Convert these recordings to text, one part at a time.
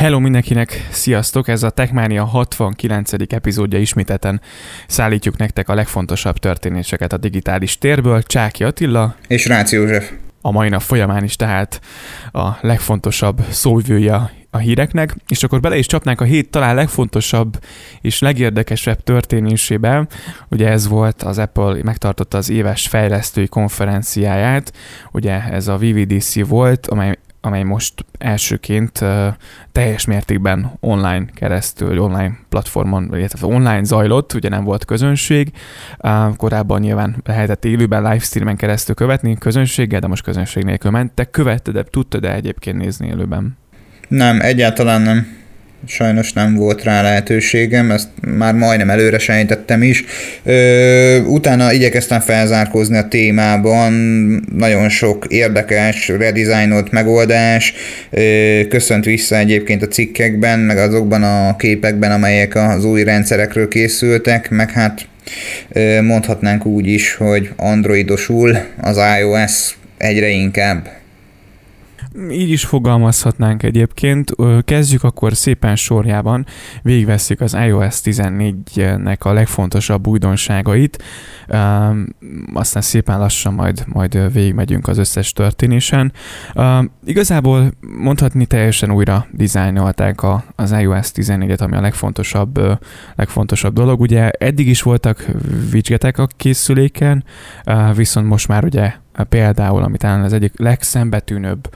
Hello mindenkinek, sziasztok! Ez a Techmania 69. epizódja ismételten szállítjuk nektek a legfontosabb történéseket a digitális térből. Csáki Attila és Rácz József. A mai nap folyamán is tehát a legfontosabb szóvője a híreknek, és akkor bele is csapnánk a hét talán legfontosabb és legérdekesebb történésébe. Ugye ez volt, az Apple megtartotta az éves fejlesztői konferenciáját, ugye ez a VVDC volt, amely amely most elsőként teljes mértékben online keresztül, online platformon, illetve online zajlott, ugye nem volt közönség. Korábban nyilván lehetett élőben, livestreamen keresztül követni közönséggel, de most közönség nélkül ment. Te követted, de tudtad de egyébként nézni élőben? Nem, egyáltalán nem sajnos nem volt rá lehetőségem, ezt már majdnem előre sejtettem is. Ö, utána igyekeztem felzárkózni a témában, nagyon sok érdekes, redesignot megoldás, ö, köszönt vissza egyébként a cikkekben, meg azokban a képekben, amelyek az új rendszerekről készültek, meg hát mondhatnánk úgy is, hogy androidosul az iOS egyre inkább. Így is fogalmazhatnánk egyébként. Kezdjük akkor szépen sorjában, végigvesszük az iOS 14-nek a legfontosabb újdonságait, aztán szépen lassan majd, majd végigmegyünk az összes történésen. Igazából mondhatni teljesen újra dizájnolták az iOS 14-et, ami a legfontosabb, legfontosabb dolog. Ugye eddig is voltak widgetek a készüléken, viszont most már ugye például, ami talán az egyik legszembetűnőbb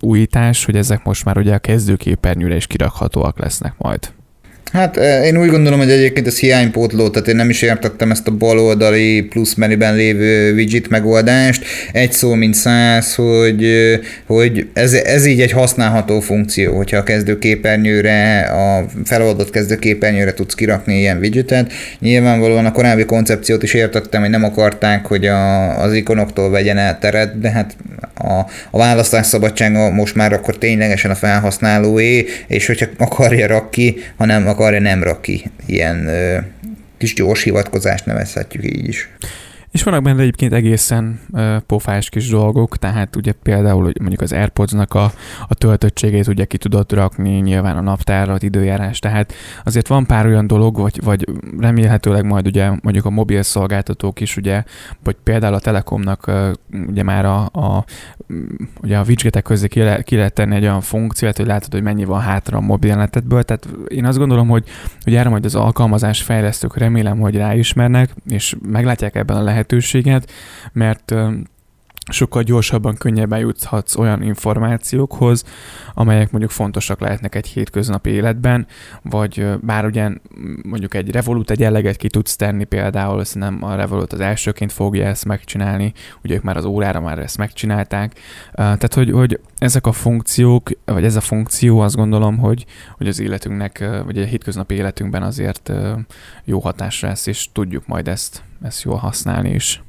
újítás, hogy ezek most már ugye a kezdőképernyőre is kirakhatóak lesznek majd. Hát én úgy gondolom, hogy egyébként ez hiánypótló, tehát én nem is értettem ezt a baloldali plusz menüben lévő widget megoldást. Egy szó, mint száz, hogy, hogy ez, ez így egy használható funkció, hogyha a kezdőképernyőre, a feloldott kezdőképernyőre tudsz kirakni ilyen widgetet. Nyilvánvalóan a korábbi koncepciót is értettem, hogy nem akarták, hogy a, az ikonoktól vegyen el teret, de hát a, a választás szabadsága most már akkor ténylegesen a felhasználóé, és hogyha akarja rak ki, hanem akarja nem rak ki. Ilyen kis gyors hivatkozást nevezhetjük így is. És vannak benne egyébként egészen uh, pofás kis dolgok, tehát ugye például hogy mondjuk az Airpods-nak a, a töltöttségét ugye ki tudod rakni, nyilván a naptárat, időjárás, tehát azért van pár olyan dolog, vagy, vagy remélhetőleg majd ugye mondjuk a mobil szolgáltatók is ugye, vagy például a Telekomnak uh, ugye már a, a ugye a widgetek közé ki, le, ki lehet tenni egy olyan funkciót, hogy látod, hogy mennyi van hátra a mobilnetetből, tehát én azt gondolom, hogy, hogy erre majd az alkalmazás fejlesztők remélem, hogy ráismernek, és meglátják ebben a lehetőséget, mert sokkal gyorsabban, könnyebben juthatsz olyan információkhoz, amelyek mondjuk fontosak lehetnek egy hétköznapi életben, vagy bár ugye mondjuk egy Revolut egy jelleget ki tudsz tenni például, nem a Revolut az elsőként fogja ezt megcsinálni, ugye ők már az órára már ezt megcsinálták, tehát hogy, hogy ezek a funkciók, vagy ez a funkció azt gondolom, hogy, hogy az életünknek, vagy a hétköznapi életünkben azért jó hatásra lesz, és tudjuk majd ezt, ezt jól használni is.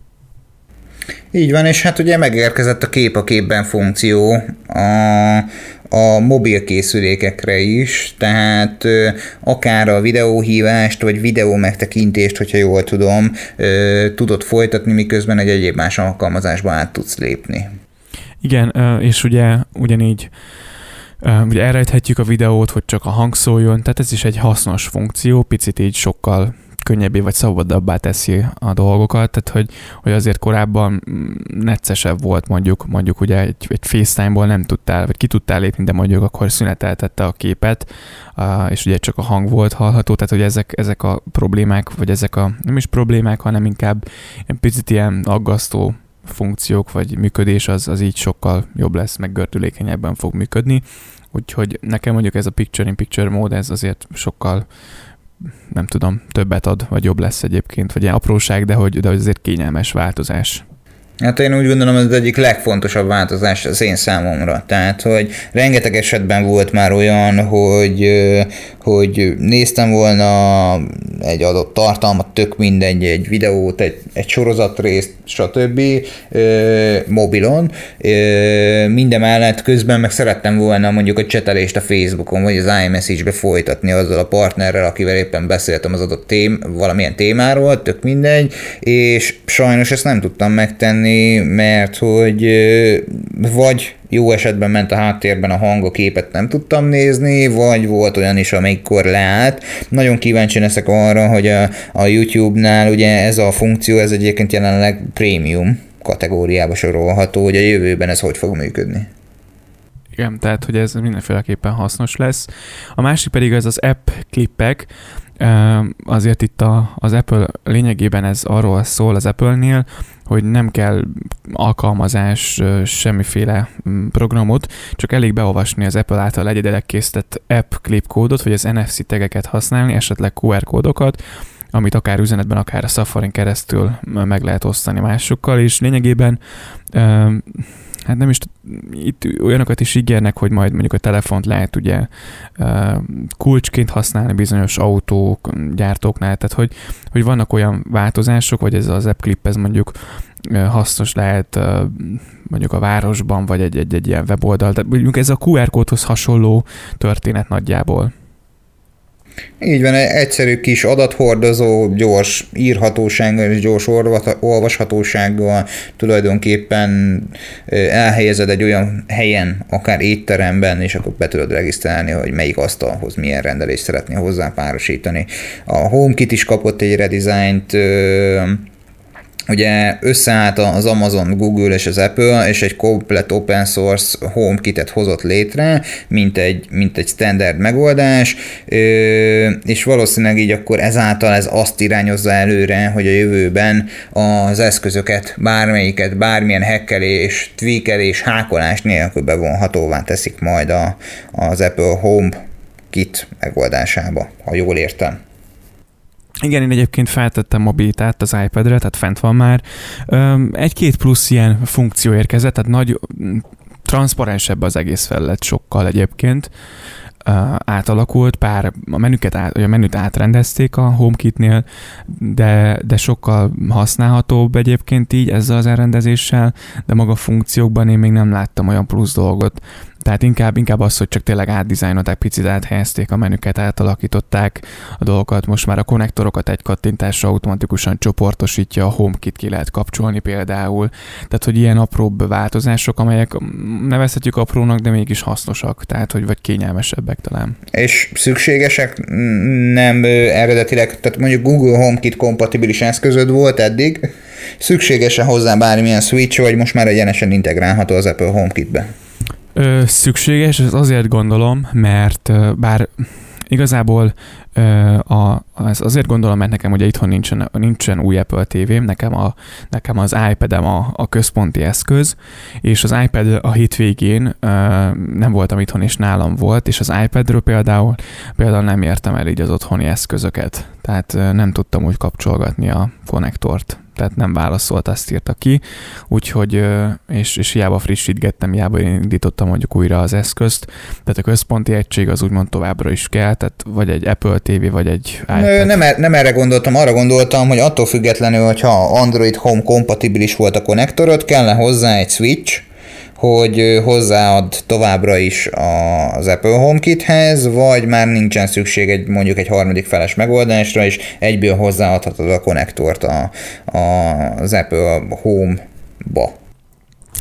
Így van, és hát ugye megérkezett a kép a képben funkció a, a mobil készülékekre is, tehát ö, akár a videóhívást, vagy videó megtekintést, hogyha jól tudom, ö, tudod folytatni, miközben egy egyéb más alkalmazásba át tudsz lépni. Igen, és ugye ugyanígy ugye elrejthetjük a videót, hogy csak a hang szóljon, tehát ez is egy hasznos funkció, picit így sokkal könnyebbé vagy szabadabbá teszi a dolgokat, tehát hogy, hogy azért korábban neccesebb volt mondjuk, mondjuk ugye egy, egy FaceTime-ból nem tudtál, vagy ki tudtál lépni, de mondjuk akkor szüneteltette a képet, és ugye csak a hang volt hallható, tehát hogy ezek, ezek a problémák, vagy ezek a nem is problémák, hanem inkább picit ilyen aggasztó funkciók vagy működés az, az így sokkal jobb lesz, meg gördülékenyebben fog működni. Úgyhogy nekem mondjuk ez a picture-in-picture mód, ez azért sokkal nem tudom, többet ad, vagy jobb lesz egyébként, vagy ilyen apróság, de hogy, de hogy azért kényelmes változás. Hát én úgy gondolom, ez az egyik legfontosabb változás az én számomra. Tehát, hogy rengeteg esetben volt már olyan, hogy, hogy néztem volna egy adott tartalmat, tök mindegy, egy videót, egy, egy sorozatrészt, stb. mobilon. Minden mellett közben meg szerettem volna mondjuk a csetelést a Facebookon, vagy az iMessage-be folytatni azzal a partnerrel, akivel éppen beszéltem az adott tém, valamilyen témáról, tök mindegy, és sajnos ezt nem tudtam megtenni, mert hogy vagy jó esetben ment a háttérben a hang, a képet nem tudtam nézni, vagy volt olyan is, amikor leállt. Nagyon kíváncsi leszek arra, hogy a, a YouTube-nál ugye ez a funkció, ez egyébként jelenleg prémium kategóriába sorolható, hogy a jövőben ez hogy fog működni. Igen, tehát hogy ez mindenféleképpen hasznos lesz. A másik pedig az az app klippek, azért itt a, az Apple lényegében ez arról szól az Apple-nél, hogy nem kell alkalmazás, semmiféle mm, programot, csak elég beolvasni az Apple által egyedileg készített app clip kódot, vagy az NFC tegeket használni, esetleg QR kódokat, amit akár üzenetben, akár a Safari keresztül meg lehet osztani másokkal, és lényegében hát nem is, itt olyanokat is ígérnek, hogy majd mondjuk a telefont lehet ugye kulcsként használni bizonyos autók, gyártóknál, tehát hogy, hogy vannak olyan változások, vagy ez az app clip, ez mondjuk hasznos lehet mondjuk a városban, vagy egy, egy, egy ilyen weboldal, tehát mondjuk ez a QR kódhoz hasonló történet nagyjából. Így van, egy egyszerű kis adathordozó, gyors írhatósággal és gyors olvashatósággal tulajdonképpen elhelyezed egy olyan helyen, akár étteremben, és akkor be tudod regisztrálni, hogy melyik asztalhoz milyen rendelést szeretné hozzá párosítani. A HomeKit is kapott egy redizájnt, ugye összeállt az Amazon, Google és az Apple, és egy komplet open source HomeKit-et hozott létre, mint egy, mint egy standard megoldás, és valószínűleg így akkor ezáltal ez azt irányozza előre, hogy a jövőben az eszközöket, bármelyiket, bármilyen hekkelés, tweakelés, hákolás nélkül bevonhatóvá teszik majd a, az Apple Home kit megoldásába, ha jól értem. Igen, én egyébként feltettem mobilitát az iPad-re, tehát fent van már. Egy-két plusz ilyen funkció érkezett, tehát nagy, transzparensebb az egész felett sokkal egyébként átalakult, pár a menüket át, a menüt átrendezték a HomeKit-nél, de, de sokkal használhatóbb egyébként így ezzel az elrendezéssel, de maga a funkciókban én még nem láttam olyan plusz dolgot, tehát inkább, inkább az, hogy csak tényleg átdizájnolták, picit áthelyezték a menüket, átalakították a dolgokat. Most már a konnektorokat egy kattintásra automatikusan csoportosítja, a HomeKit ki lehet kapcsolni például. Tehát, hogy ilyen apróbb változások, amelyek nevezhetjük aprónak, de mégis hasznosak, tehát, hogy vagy kényelmesebbek talán. És szükségesek nem eredetileg, tehát mondjuk Google HomeKit kompatibilis eszközöd volt eddig, szükséges-e hozzá bármilyen switch, vagy most már egyenesen integrálható az Apple HomeKit-be? Ö, szükséges, ez azért gondolom, mert bár igazából a, az azért gondolom, mert nekem ugye itthon nincsen, nincsen új Apple TV-m, nekem, a, nekem az iPad-em a, a központi eszköz, és az iPad a hétvégén nem voltam itthon, és nálam volt, és az iPad-ről például, például nem értem el így az otthoni eszközöket, tehát nem tudtam úgy kapcsolgatni a konnektort tehát nem válaszolt, azt írta ki, úgyhogy, és, és hiába frissítgettem, hiába indítottam mondjuk újra az eszközt, tehát a központi egység az úgymond továbbra is kell, tehát vagy egy Apple TV, vagy egy iPad. Nem, er, nem erre gondoltam, arra gondoltam, hogy attól függetlenül, hogyha Android Home kompatibilis volt a konnektorod, kellene hozzá egy switch, hogy hozzáad továbbra is az Apple HomeKithez, vagy már nincsen szükség egy mondjuk egy harmadik feles megoldásra, és egyből hozzáadhatod a konnektort a, a, az Apple Home-ba.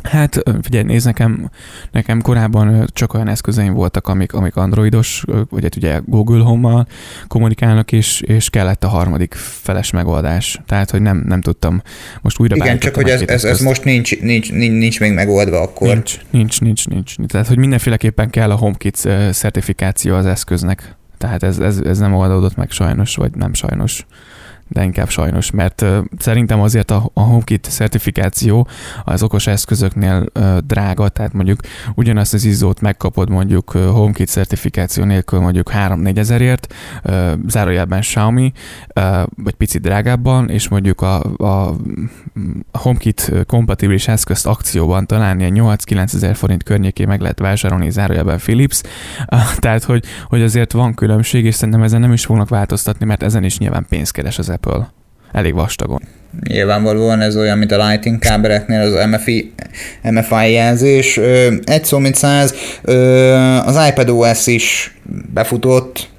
Hát figyelj, nézd, nekem, nekem korábban csak olyan eszközeim voltak, amik, amik androidos, vagy hát ugye Google Home-mal kommunikálnak, és, és kellett a harmadik feles megoldás. Tehát, hogy nem, nem tudtam most újra Igen, csak hogy ez, ez, ez, most nincs, nincs, nincs, nincs még megoldva akkor. Nincs, nincs, nincs, nincs. Tehát, hogy mindenféleképpen kell a HomeKit certifikáció az eszköznek. Tehát ez, ez, ez nem oldódott meg sajnos, vagy nem sajnos de inkább sajnos, mert szerintem azért a, HomeKit certifikáció az okos eszközöknél drága, tehát mondjuk ugyanazt az izzót megkapod mondjuk HomeKit certifikáció nélkül mondjuk 3-4 ezerért, zárójelben Xiaomi, vagy picit drágábban, és mondjuk a, a, HomeKit kompatibilis eszközt akcióban talán ilyen 8-9 ezer forint környékén meg lehet vásárolni zárójelben Philips, tehát hogy, hogy azért van különbség, és szerintem ezen nem is fognak változtatni, mert ezen is nyilván pénzt keres az Apple. Elég vastagon. Nyilvánvalóan ez olyan, mint a Lighting kábereknél, az MFI, MFI jelzés. Egy szó, mint száz. Az iPad OS is befutott.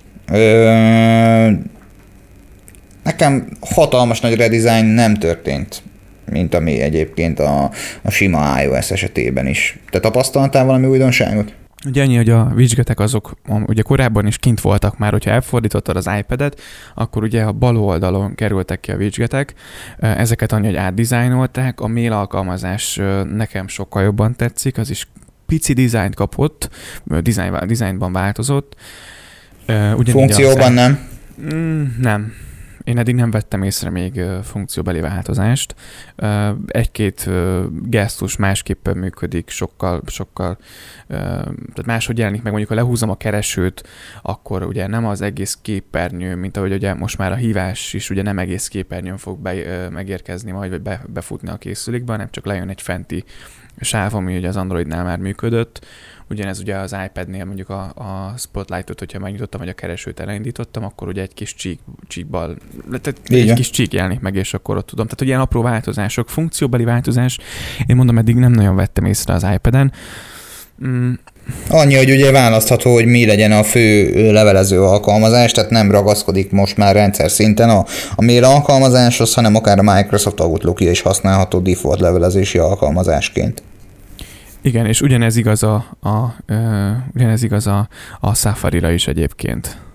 Nekem hatalmas nagy redesign nem történt mint ami egyébként a, a sima iOS esetében is. Te tapasztaltál valami újdonságot? Ugye annyi, hogy a widgetek azok ugye korábban is kint voltak már, hogyha elfordítottad az iPad-et, akkor ugye a bal oldalon kerültek ki a widgetek, ezeket annyi, hogy átdizájnolták, a mail alkalmazás nekem sokkal jobban tetszik, az is pici dizájnt kapott, dizájn, dizájnban változott. Ugyanígy Funkcióban nem? Mm, nem, én eddig nem vettem észre még funkcióbeli változást. Egy-két gesztus másképpen működik, sokkal, sokkal, tehát máshogy jelenik meg. Mondjuk, ha lehúzom a keresőt, akkor ugye nem az egész képernyő, mint ahogy ugye most már a hívás is ugye nem egész képernyőn fog be, megérkezni majd, vagy be, befutni a készülékbe, hanem csak lejön egy fenti sáv, ami ugye az Androidnál már működött, Ugyanez ugye az iPad-nél mondjuk a, a Spotlight-ot, hogyha megnyitottam, vagy a keresőt elindítottam, akkor ugye egy kis csík, csíkbal, tehát egy kis csík jelenik meg, és akkor ott tudom. Tehát ugye ilyen apró változások, funkcióbeli változás, én mondom, eddig nem nagyon vettem észre az iPad-en. Mm. Annyi, hogy ugye választható, hogy mi legyen a fő levelező alkalmazás, tehát nem ragaszkodik most már rendszer szinten a, a mail alkalmazáshoz, hanem akár a Microsoft Outlook is használható default levelezési alkalmazásként. Igen, és ugyanez igaz a, a, ugyanez igaz a, a Safari-ra is egyébként.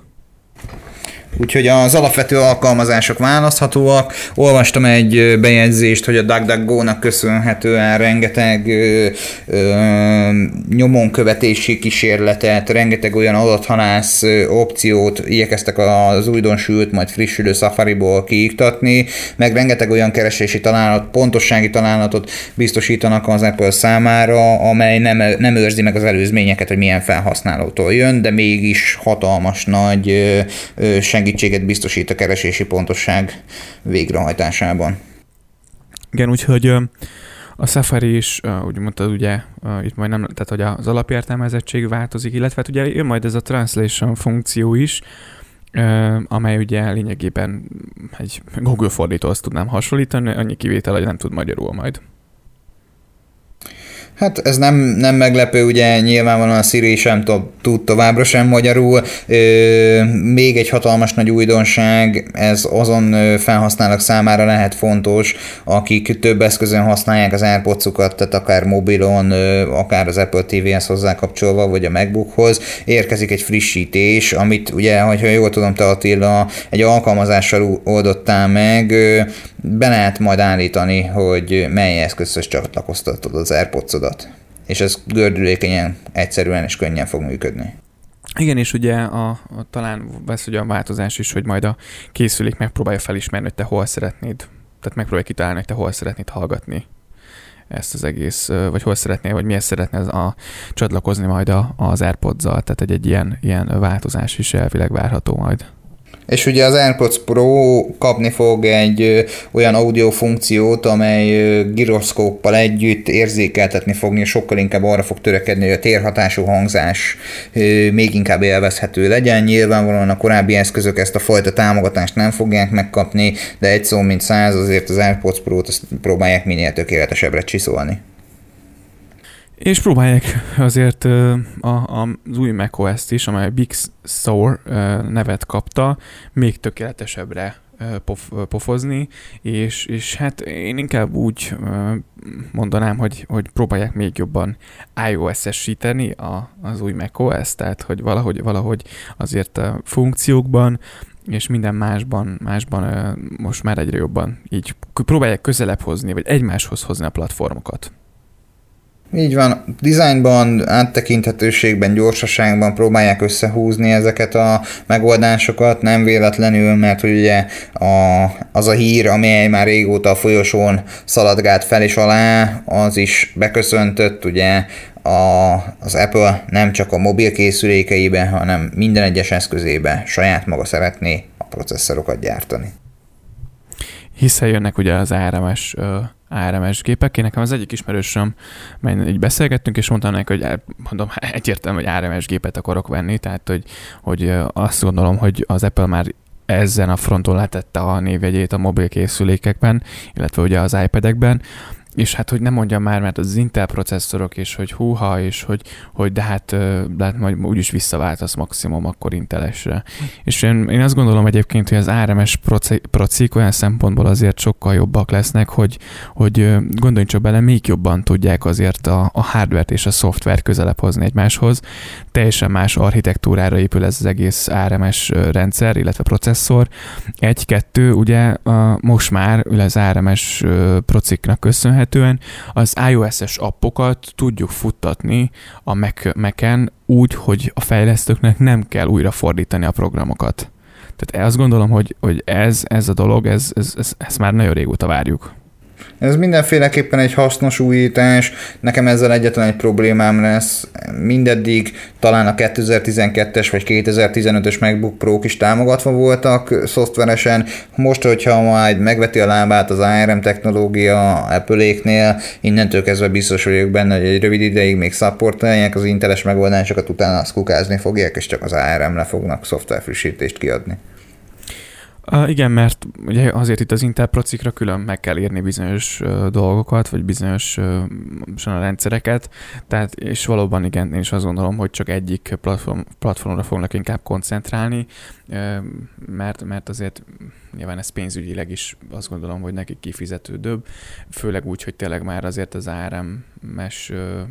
Úgyhogy az alapvető alkalmazások választhatóak. Olvastam egy bejegyzést, hogy a DuckDuckGo-nak köszönhetően rengeteg ö, ö, nyomonkövetési kísérletet, rengeteg olyan adathalász opciót igyekeztek az újdonsült, majd frissülő Safari-ból kiiktatni, meg rengeteg olyan keresési találat, pontossági találatot biztosítanak az Apple számára, amely nem, nem őrzi meg az előzményeket, hogy milyen felhasználótól jön, de mégis hatalmas nagy ö, segítséget biztosít a keresési pontosság végrehajtásában. Igen, úgyhogy a Safari is, úgy mondtad, ugye, itt majd nem, tehát hogy az alapértelmezettség változik, illetve hát ugye jön majd ez a translation funkció is, amely ugye lényegében egy Google fordítóhoz tudnám hasonlítani, annyi kivétel, hogy nem tud magyarul majd. Hát ez nem, nem meglepő, ugye nyilvánvalóan a Siri sem tud továbbra sem magyarul. Ö, még egy hatalmas nagy újdonság, ez azon felhasználók számára lehet fontos, akik több eszközön használják az airpods tehát akár mobilon, akár az Apple TV-hez hozzákapcsolva, vagy a MacBookhoz, érkezik egy frissítés, amit ugye, hogyha jól tudom, te Attila, egy alkalmazással oldottál meg, be lehet majd állítani, hogy mely eszközhöz csatlakoztatod az airpods és ez gördülékenyen, egyszerűen és könnyen fog működni. Igen, és ugye a, a, talán vesz ugye a változás is, hogy majd a készülék megpróbálja felismerni, hogy te hol szeretnéd, tehát megpróbálja kitalálni, hogy te hol szeretnéd hallgatni ezt az egész, vagy hol szeretnél, vagy miért szeretne a, csatlakozni majd a, az AirPods-zal, tehát egy, egy ilyen, ilyen változás is elvileg várható majd. És ugye az AirPods Pro kapni fog egy olyan audio funkciót, amely gyroszkóppal együtt érzékeltetni fogni, sokkal inkább arra fog törekedni, hogy a térhatású hangzás még inkább élvezhető legyen. Nyilvánvalóan a korábbi eszközök ezt a fajta támogatást nem fogják megkapni, de egy szó mint száz azért az AirPods Pro-t próbálják minél tökéletesebbre csiszolni. És próbálják azért a, a, az új macOS-t is, amely Big Sur nevet kapta, még tökéletesebbre pof, pofozni, és, és hát én inkább úgy mondanám, hogy, hogy próbálják még jobban iOS-esíteni a, az új macOS, tehát hogy valahogy, valahogy azért a funkciókban és minden másban, másban most már egyre jobban így próbálják közelebb hozni, vagy egymáshoz hozni a platformokat. Így van, dizájnban, áttekinthetőségben, gyorsaságban próbálják összehúzni ezeket a megoldásokat, nem véletlenül, mert hogy ugye a, az a hír, amely már régóta a folyosón szaladgált fel és alá, az is beköszöntött, ugye a, az Apple nem csak a mobil készülékeibe, hanem minden egyes eszközébe saját maga szeretné a processzorokat gyártani. Hiszen jönnek ugye az ARMS ARMS gépek. Én nekem az egyik ismerősöm, mely így beszélgettünk, és mondtam neki, hogy mondom, egyértelmű, hogy ARMS gépet akarok venni, tehát hogy, hogy azt gondolom, hogy az Apple már ezen a fronton letette a névjegyét a mobil készülékekben, illetve ugye az iPad-ekben, és hát, hogy nem mondjam már, mert az Intel processzorok, és hogy húha, és hogy, hogy de hát, de hát majd úgyis visszaváltasz maximum akkor Intelesre. És én, én azt gondolom egyébként, hogy az ARMS procik olyan szempontból azért sokkal jobbak lesznek, hogy, hogy gondoljunk csak bele, még jobban tudják azért a, a hardware és a szoftver közelebb hozni egymáshoz. Teljesen más architektúrára épül ez az egész ARMS rendszer, illetve processzor. Egy-kettő, ugye most már az ARMS prociknak köszönhető, köszönhetően az iOS-es appokat tudjuk futtatni a Mac-en úgy, hogy a fejlesztőknek nem kell újra fordítani a programokat. Tehát azt gondolom, hogy, hogy ez, ez a dolog, ez, ez, ez, ezt már nagyon régóta várjuk. Ez mindenféleképpen egy hasznos újítás, nekem ezzel egyetlen egy problémám lesz, mindeddig talán a 2012-es vagy 2015-ös MacBook pro is támogatva voltak szoftveresen, most, hogyha majd megveti a lábát az ARM technológia Apple-éknél, innentől kezdve biztos vagyok benne, hogy egy rövid ideig még szapportálják az inteles megoldásokat, utána azt kukázni fogják, és csak az ARM-le fognak szoftverfrissítést kiadni. Uh, igen, mert ugye azért itt az Intel procikra külön meg kell írni bizonyos uh, dolgokat, vagy bizonyos uh, rendszereket, tehát és valóban igen, én is azt gondolom, hogy csak egyik platform, platformra fognak inkább koncentrálni, uh, mert, mert azért nyilván ez pénzügyileg is azt gondolom, hogy nekik kifizetődőbb, főleg úgy, hogy tényleg már azért az ARM-es uh,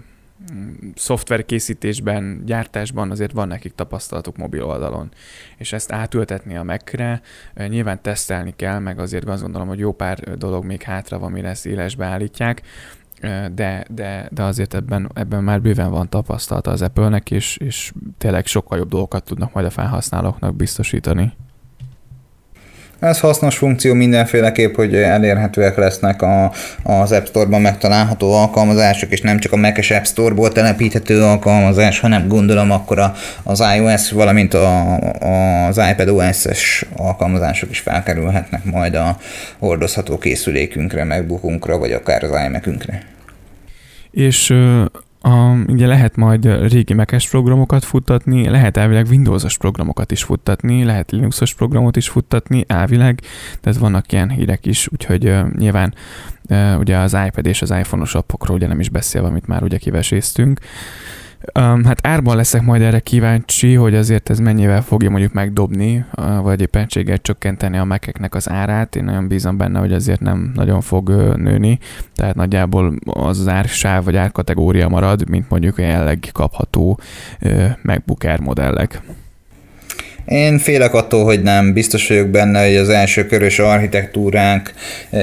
szoftverkészítésben, gyártásban azért van nekik tapasztalatuk mobil oldalon. És ezt átültetni a Mac-re, nyilván tesztelni kell, meg azért azt gondolom, hogy jó pár dolog még hátra van, mire ezt élesbe állítják, de, de, de azért ebben, ebben már bőven van tapasztalata az Apple-nek, és, és tényleg sokkal jobb dolgokat tudnak majd a felhasználóknak biztosítani. Ez hasznos funkció mindenféleképp, hogy elérhetőek lesznek a, az App Store-ban megtalálható alkalmazások, és nem csak a Mac-es App Store-ból telepíthető alkalmazás, hanem gondolom akkor a, az iOS, valamint a, az iPad OS-es alkalmazások is felkerülhetnek majd a hordozható készülékünkre, megbukunkra, vagy akár az iMac-ünkre. És a, ugye lehet majd régi mac programokat futtatni, lehet elvileg Windows-os programokat is futtatni, lehet Linux-os programot is futtatni, elvileg, tehát vannak ilyen hírek is, úgyhogy uh, nyilván uh, ugye az iPad és az iPhone-os appokról ugye nem is beszélve, amit már ugye kiveséztünk. Um, hát árban leszek majd erre kíváncsi, hogy azért ez mennyivel fogja mondjuk megdobni, vagy éppenséggel csökkenteni a mekeknek az árát. Én nagyon bízom benne, hogy azért nem nagyon fog nőni, tehát nagyjából az az ársáv vagy árkategória marad, mint mondjuk a jelenleg kapható MacBook Air modellek. Én félek attól, hogy nem. Biztos vagyok benne, hogy az első körös architektúránk e,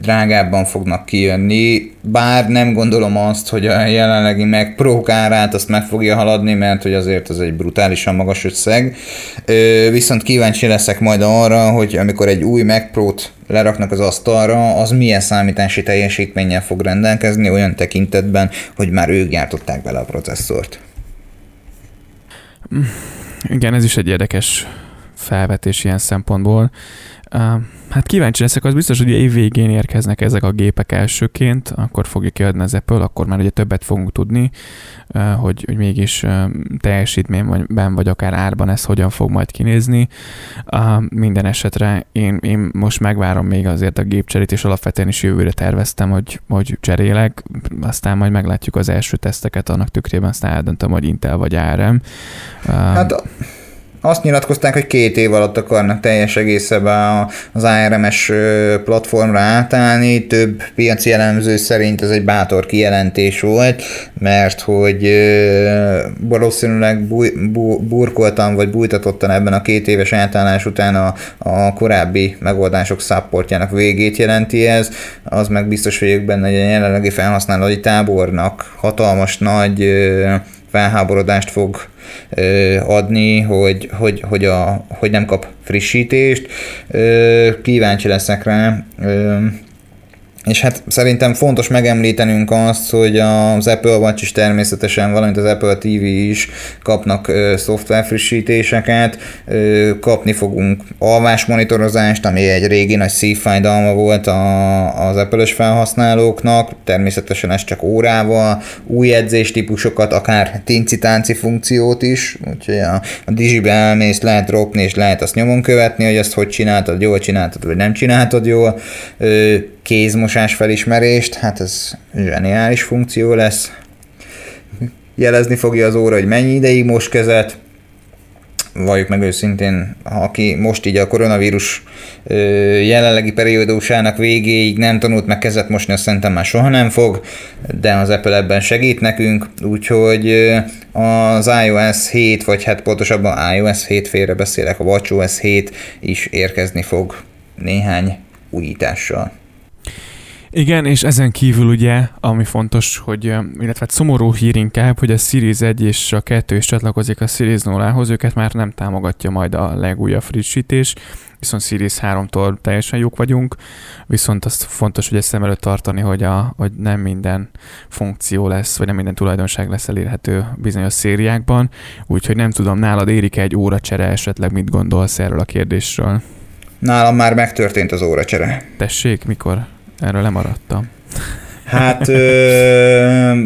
drágábban fognak kijönni, bár nem gondolom azt, hogy a jelenlegi meg árát azt meg fogja haladni, mert hogy azért az egy brutálisan magas összeg. E, viszont kíváncsi leszek majd arra, hogy amikor egy új Mac Pro-t leraknak az asztalra, az milyen számítási teljesítménnyel fog rendelkezni olyan tekintetben, hogy már ők gyártották bele a processzort. Igen, ez is egy érdekes felvetés ilyen szempontból. Hát kíváncsi leszek, az biztos, hogy év végén érkeznek ezek a gépek elsőként, akkor fogja kiadni az Apple, akkor már ugye többet fogunk tudni, hogy, hogy mégis teljesítményben vagy akár árban ez hogyan fog majd kinézni. Minden esetre én, én most megvárom még azért a gépcserét, és alapvetően is jövőre terveztem, hogy, hogy cserélek, aztán majd meglátjuk az első teszteket annak tükrében, aztán eldöntöm, hogy Intel vagy ARM. Hát azt nyilatkozták, hogy két év alatt akarnak teljes egészében az ARMS platformra átállni, több piaci elemző szerint ez egy bátor kijelentés volt, mert hogy valószínűleg burkoltan vagy bújtatottan ebben a két éves átállás után a, a korábbi megoldások szapportjának végét jelenti ez, az meg biztos vagyok benne, hogy a jelenlegi felhasználói tábornak hatalmas nagy felháborodást fog adni, hogy, hogy, hogy, a, hogy nem kap frissítést. Kíváncsi leszek rá. És hát szerintem fontos megemlítenünk azt, hogy az Apple Watch is természetesen, valamint az Apple TV is kapnak szoftver frissítéseket, kapni fogunk alvásmonitorozást, ami egy régi nagy szívfájdalma volt a, az Apple-ös felhasználóknak, természetesen ez csak órával, új edzéstípusokat, akár tinci-tánci funkciót is, úgyhogy a, a digibe elmész, lehet ropni, és lehet azt nyomon követni, hogy ezt hogy csináltad, jól csináltad, vagy nem csináltad jól. Kézmosás felismerést, hát ez zseniális funkció lesz. Jelezni fogja az óra, hogy mennyi ideig most kezet, valljuk meg őszintén, aki most így a koronavírus jelenlegi periódusának végéig nem tanult meg kezet mosni, azt szerintem már soha nem fog, de az Apple ebben segít nekünk, úgyhogy az iOS 7, vagy hát pontosabban iOS 7 félre beszélek, a WatchOS 7 is érkezni fog néhány újítással. Igen, és ezen kívül ugye, ami fontos, hogy, illetve hát szomorú hír inkább, hogy a Series 1 és a 2 is csatlakozik a Series 0-hoz, őket már nem támogatja majd a legújabb frissítés, viszont Series 3-tól teljesen jók vagyunk, viszont azt fontos, hogy ezt szem előtt tartani, hogy, a, hogy nem minden funkció lesz, vagy nem minden tulajdonság lesz elérhető bizonyos szériákban, úgyhogy nem tudom, nálad érik egy óra csere esetleg mit gondolsz erről a kérdésről? Nálam már megtörtént az óracsere. Tessék, mikor? Erről lemaradtam. Hát ö,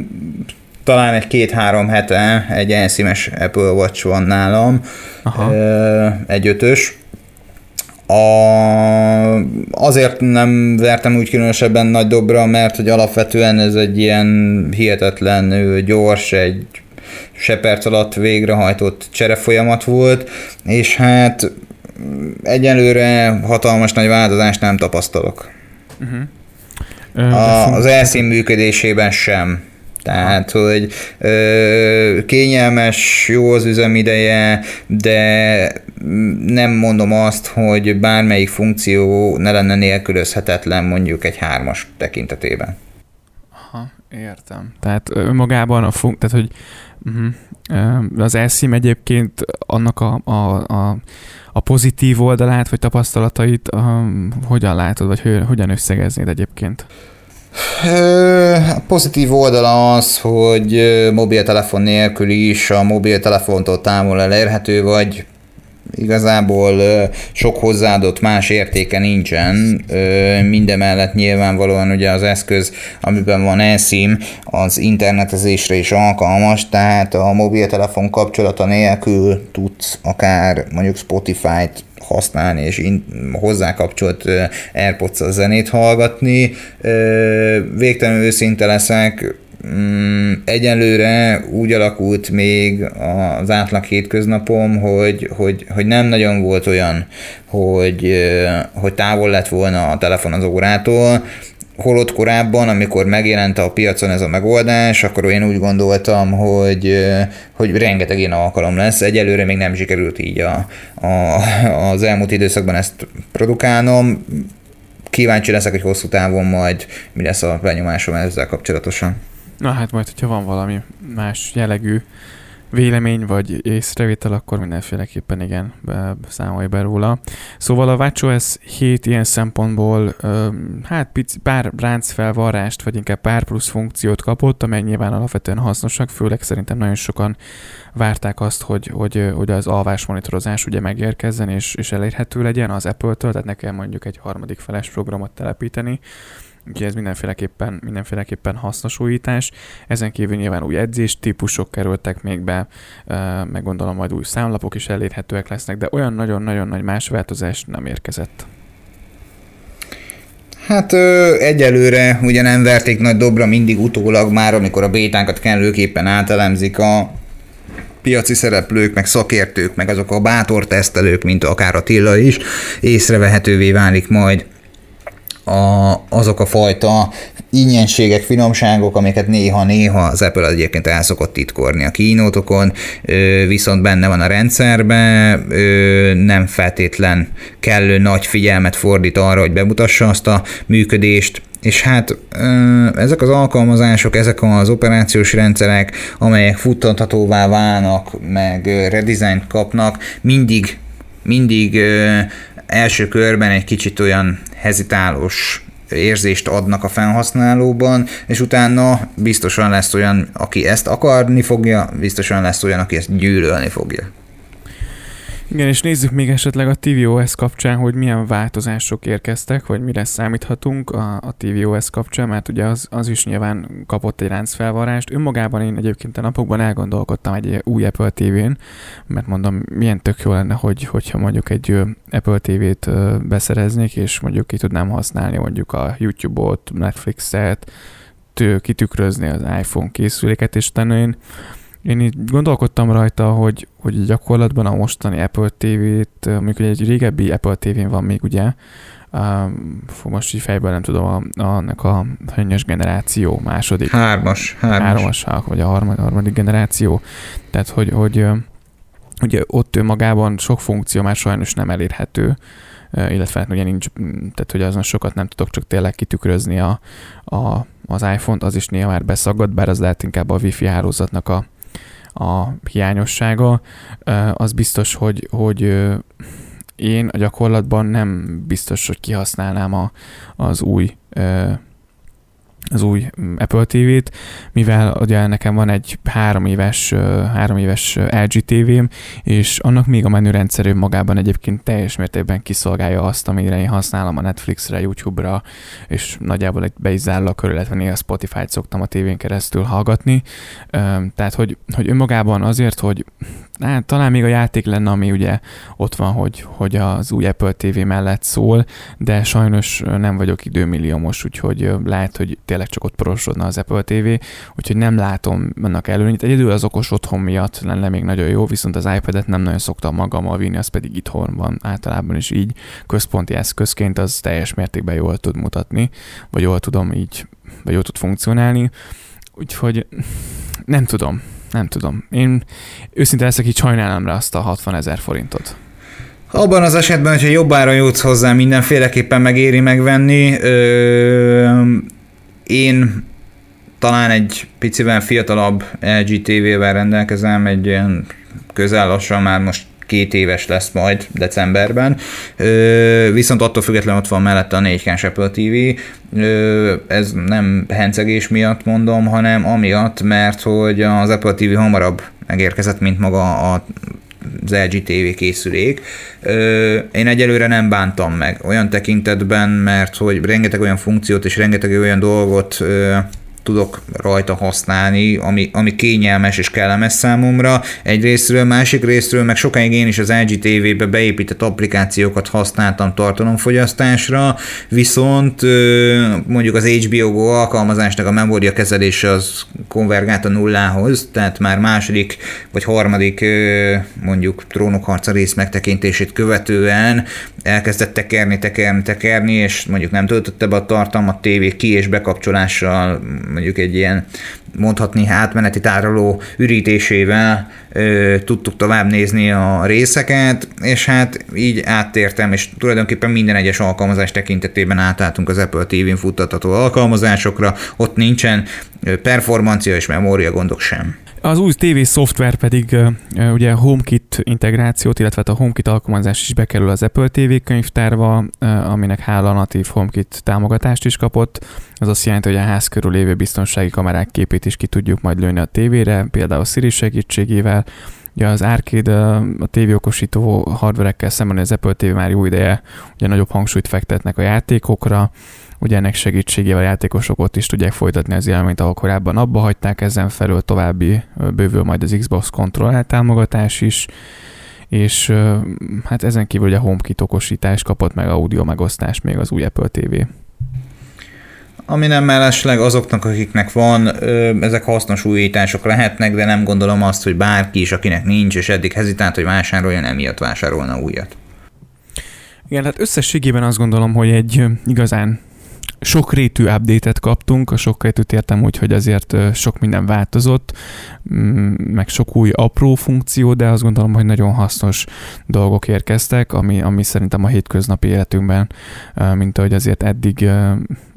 talán egy két-három hete egy enszímes Apple Watch van nálam, Aha. Ö, egy ötös. A, azért nem vertem úgy különösebben nagy dobra, mert hogy alapvetően ez egy ilyen hihetetlen gyors, egy se perc alatt végrehajtott cserefolyamat volt, és hát egyelőre hatalmas nagy változást nem tapasztalok. Uh-huh. A, az elszín működésében sem. Tehát, hogy ö, kényelmes, jó az üzemideje, de nem mondom azt, hogy bármelyik funkció ne lenne nélkülözhetetlen mondjuk egy hármas tekintetében. Aha, értem. Tehát önmagában a funk, tehát hogy uh-huh, az elszím egyébként annak a, a, a a pozitív oldalát, vagy tapasztalatait um, hogyan látod, vagy hogyan összegeznéd egyébként? A pozitív oldala az, hogy mobiltelefon nélkül is a mobiltelefontól távol elérhető vagy, igazából sok hozzáadott más értéke nincsen, mindemellett nyilvánvalóan ugye az eszköz, amiben van eSIM, az internetezésre is alkalmas, tehát a mobiltelefon kapcsolata nélkül tudsz akár mondjuk Spotify-t használni, és in, hozzá kapcsolt airpods a zenét hallgatni. Végtelenül őszinte leszek, mm, egyelőre úgy alakult még az átlag hétköznapom, hogy, hogy, hogy nem nagyon volt olyan, hogy, hogy távol lett volna a telefon az órától, holott korábban, amikor megjelent a piacon ez a megoldás, akkor én úgy gondoltam, hogy, hogy rengeteg ilyen alkalom lesz. Egyelőre még nem sikerült így a, a, az elmúlt időszakban ezt produkálnom. Kíváncsi leszek, hogy hosszú távon majd mi lesz a benyomásom ezzel kapcsolatosan. Na hát majd, hogyha van valami más jellegű vélemény vagy észrevétel, akkor mindenféleképpen igen, számolj be róla. Szóval a WatchOS 7 ilyen szempontból hát pici, pár ráncfelvarrást, vagy inkább pár plusz funkciót kapott, amely nyilván alapvetően hasznosak, főleg szerintem nagyon sokan várták azt, hogy, hogy, hogy az alvás monitorozás ugye megérkezzen és, és elérhető legyen az Apple-től, tehát nekem mondjuk egy harmadik feles programot telepíteni, Úgyhogy ez mindenféleképpen, mindenféleképpen hasznos újítás. Ezen kívül nyilván új edzés típusok kerültek még be, meg gondolom majd új számlapok is elérhetőek lesznek, de olyan nagyon-nagyon nagy más változás nem érkezett. Hát ö, egyelőre ugye nem verték nagy dobra mindig utólag már, amikor a bétánkat kellőképpen átelemzik a piaci szereplők, meg szakértők, meg azok a bátor tesztelők, mint akár a Tilla is, észrevehetővé válik majd a, azok a fajta ingyenségek, finomságok, amiket néha-néha az Apple egyébként el szokott titkorni a kínótokon, viszont benne van a rendszerben, nem feltétlen kellő nagy figyelmet fordít arra, hogy bemutassa azt a működést, és hát ezek az alkalmazások, ezek az operációs rendszerek, amelyek futtathatóvá válnak, meg redesign kapnak, mindig mindig első körben egy kicsit olyan hezitálós érzést adnak a felhasználóban, és utána biztosan lesz olyan, aki ezt akarni fogja, biztosan lesz olyan, aki ezt gyűlölni fogja. Igen, és nézzük még esetleg a tvOS kapcsán, hogy milyen változások érkeztek, vagy mire számíthatunk a, a tvOS kapcsán, mert ugye az, az is nyilván kapott egy ráncfelvarást. Önmagában én egyébként a napokban elgondolkodtam egy új Apple TV-n, mert mondom, milyen tök jó lenne, hogy, hogyha mondjuk egy Apple TV-t beszereznék, és mondjuk ki tudnám használni mondjuk a YouTube-ot, Netflix-et, kitükrözni az iPhone készüléket, és utána én én így gondolkodtam rajta, hogy, hogy gyakorlatban a mostani Apple TV-t, mondjuk egy régebbi Apple TV-n van még ugye, uh, most így fejből nem tudom, a, annak a hanyas generáció második. Hármas. Hármas, hármas vagy a harmadik, harmadik generáció. Tehát, hogy, hogy ugye ott ő magában sok funkció már sajnos nem elérhető, illetve hát ugye nincs, tehát hogy azon sokat nem tudok csak tényleg kitükrözni a, a, az iPhone-t, az is néha már beszagad, bár az lehet inkább a Wi-Fi hálózatnak a, a hiányossága, az biztos, hogy, hogy én a gyakorlatban nem biztos, hogy kihasználnám a, az új az új mm, Apple TV-t, mivel ugye nekem van egy három éves, három éves LG TV-m, és annak még a menürendszerű magában egyébként teljes mértékben kiszolgálja azt, amire én használom a Netflixre, YouTube-ra, és nagyjából egy be is körül, illetve néha Spotify-t szoktam a tévén keresztül hallgatni. Tehát, hogy, hogy önmagában azért, hogy hát, talán még a játék lenne, ami ugye ott van, hogy, hogy az új Apple TV mellett szól, de sajnos nem vagyok időmilliómos, úgyhogy lehet, hogy tényleg csak ott prosodna az Apple TV, úgyhogy nem látom annak előnyét. Egyedül az okos otthon miatt lenne még nagyon jó, viszont az iPad-et nem nagyon szoktam magammal vinni, az pedig itthon van általában is így központi eszközként, az teljes mértékben jól tud mutatni, vagy jól tudom így, vagy jól tud funkcionálni. Úgyhogy nem tudom, nem tudom. Én őszinte leszek, így sajnálom rá azt a 60 ezer forintot. Abban az esetben, hogyha jobbára jutsz hozzá, mindenféleképpen megéri megvenni. Ö, én talán egy picivel fiatalabb LG TV-vel rendelkezem, egy ilyen közel lassan már most két éves lesz majd decemberben, viszont attól függetlenül ott van mellette a 4 k Apple TV, ez nem hencegés miatt mondom, hanem amiatt, mert hogy az Apple TV hamarabb megérkezett, mint maga a az LG TV készülék. Én egyelőre nem bántam meg olyan tekintetben, mert hogy rengeteg olyan funkciót és rengeteg olyan dolgot tudok rajta használni, ami, ami kényelmes és kellemes számomra egy részről, másik részről, meg sokáig én is az LG TV-be beépített applikációkat használtam tartalomfogyasztásra, viszont mondjuk az HBO Go alkalmazásnak a memória kezelése az konvergált a nullához, tehát már második vagy harmadik mondjuk trónokharca rész megtekintését követően elkezdett tekerni, tekerni, tekerni, és mondjuk nem töltötte be a tartalmat tévé ki és bekapcsolással mondjuk egy ilyen mondhatni átmeneti tároló ürítésével ö, tudtuk tovább nézni a részeket, és hát így áttértem, és tulajdonképpen minden egyes alkalmazás tekintetében átálltunk az Apple TV-n futtatható alkalmazásokra, ott nincsen performancia és memória gondok sem. Az új TV szoftver pedig ugye HomeKit integrációt, illetve a HomeKit alkalmazás is bekerül az Apple TV könyvtárba, aminek hála natív HomeKit támogatást is kapott. Ez azt jelenti, hogy a ház körül lévő biztonsági kamerák képét is ki tudjuk majd lőni a tévére, például Siri segítségével. Ugye az Arcade, a tévéokosító hardverekkel szemben az Apple TV már jó ideje ugye nagyobb hangsúlyt fektetnek a játékokra, Ugye ennek segítségével játékosok ott is tudják folytatni az élményt, ahol korábban abba hagyták, ezen felül további bővül majd az Xbox Control támogatás is, és hát ezen kívül ugye a HomeKit okosítás kapott meg audio megosztást még az új Apple TV. Ami nem mellesleg azoknak, akiknek van, ezek hasznos újítások lehetnek, de nem gondolom azt, hogy bárki is, akinek nincs, és eddig hezitált, hogy vásároljon, emiatt vásárolna újat. Igen, hát összességében azt gondolom, hogy egy igazán sokrétű update-et kaptunk, a sokrétűt értem úgy, hogy azért sok minden változott, mm, meg sok új apró funkció, de azt gondolom, hogy nagyon hasznos dolgok érkeztek, ami, ami szerintem a hétköznapi életünkben, mint ahogy azért eddig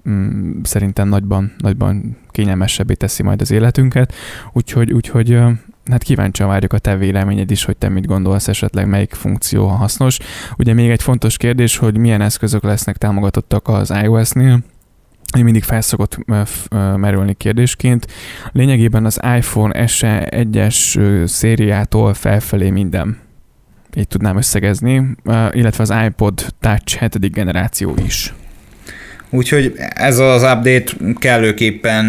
mm, szerintem nagyban, nagyban kényelmesebbé teszi majd az életünket, úgyhogy, úgyhogy hát kíváncsian várjuk a te véleményed is, hogy te mit gondolsz esetleg, melyik funkció hasznos. Ugye még egy fontos kérdés, hogy milyen eszközök lesznek támogatottak az iOS-nél, ami mindig felszokott merülni kérdésként. Lényegében az iPhone SE 1-es szériától felfelé minden így tudnám összegezni, illetve az iPod Touch 7. generáció is. Úgyhogy ez az update kellőképpen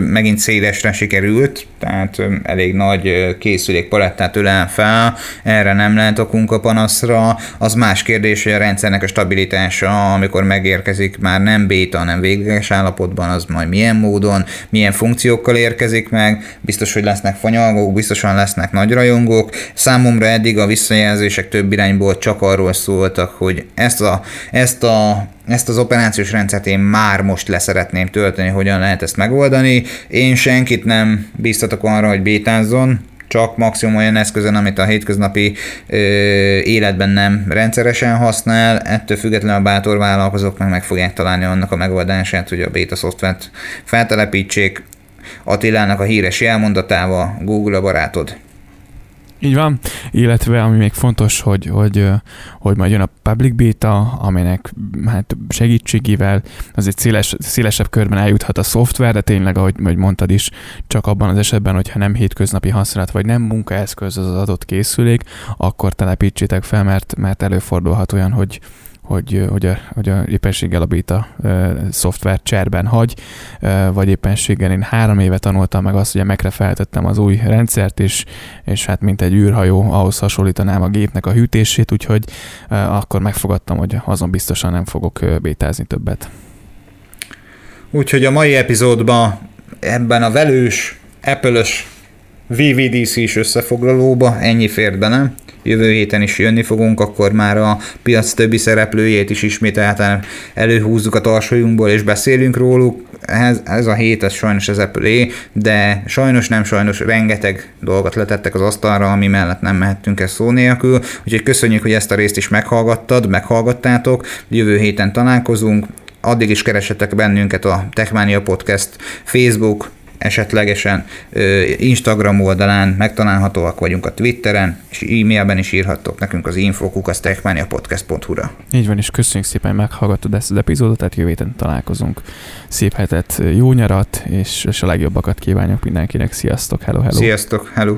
megint szélesre sikerült, tehát elég nagy készülékpalettát ölel fel, erre nem lehet okunk a panaszra. Az más kérdés, hogy a rendszernek a stabilitása, amikor megérkezik már nem béta, hanem végleges állapotban, az majd milyen módon, milyen funkciókkal érkezik meg, biztos, hogy lesznek fanyalgók, biztosan lesznek nagy rajongók. Számomra eddig a visszajelzések több irányból csak arról szóltak, hogy ezt a, ezt a ezt az operációs rendszert én már most leszeretném tölteni, hogyan lehet ezt megoldani. Én senkit nem biztatok arra, hogy bétázzon, csak maximum olyan eszközön, amit a hétköznapi ö, életben nem rendszeresen használ, ettől függetlenül a bátor vállalkozók meg meg fogják találni annak a megoldását, hogy a beta szoftvert feltelepítsék Attilának a híres jelmondatával, Google a barátod. Így van, illetve ami még fontos, hogy, hogy, hogy majd jön a public beta, aminek hát segítségével azért széles, szélesebb körben eljuthat a szoftver, de tényleg, ahogy, ahogy mondtad is, csak abban az esetben, hogyha nem hétköznapi használat, vagy nem munkaeszköz az adott készülék, akkor telepítsétek fel, mert, mert előfordulhat olyan, hogy, hogy, hogy, a, hogy a éppenséggel a beta e, szoftver cserben hagy, vagy éppenséggel én három éve tanultam meg azt, hogy a Mac-re feltettem az új rendszert, és, és hát mint egy űrhajó, ahhoz hasonlítanám a gépnek a hűtését, úgyhogy akkor megfogadtam, hogy azon biztosan nem fogok bétázni többet. Úgyhogy a mai epizódban ebben a velős, Apple-ös VVDC-s összefoglalóba ennyi fért bele jövő héten is jönni fogunk, akkor már a piac többi szereplőjét is ismételten előhúzzuk a tarsolyunkból, és beszélünk róluk. Ez, ez a hét, ez sajnos az Apple de sajnos nem sajnos rengeteg dolgot letettek az asztalra, ami mellett nem mehettünk el szó nélkül, úgyhogy köszönjük, hogy ezt a részt is meghallgattad, meghallgattátok, jövő héten találkozunk, addig is keresetek bennünket a Techmania Podcast Facebook, esetlegesen Instagram oldalán megtalálhatóak vagyunk a Twitteren, és e-mailben is írhattok nekünk az infokukasztechmaniapodcast.hu-ra. Így van, és köszönjük szépen, hogy meghallgattad ezt az epizódot, tehát jövő héten találkozunk. Szép hetet, jó nyarat, és, és a legjobbakat kívánjuk mindenkinek. Sziasztok, hello, hello. Sziasztok, hello.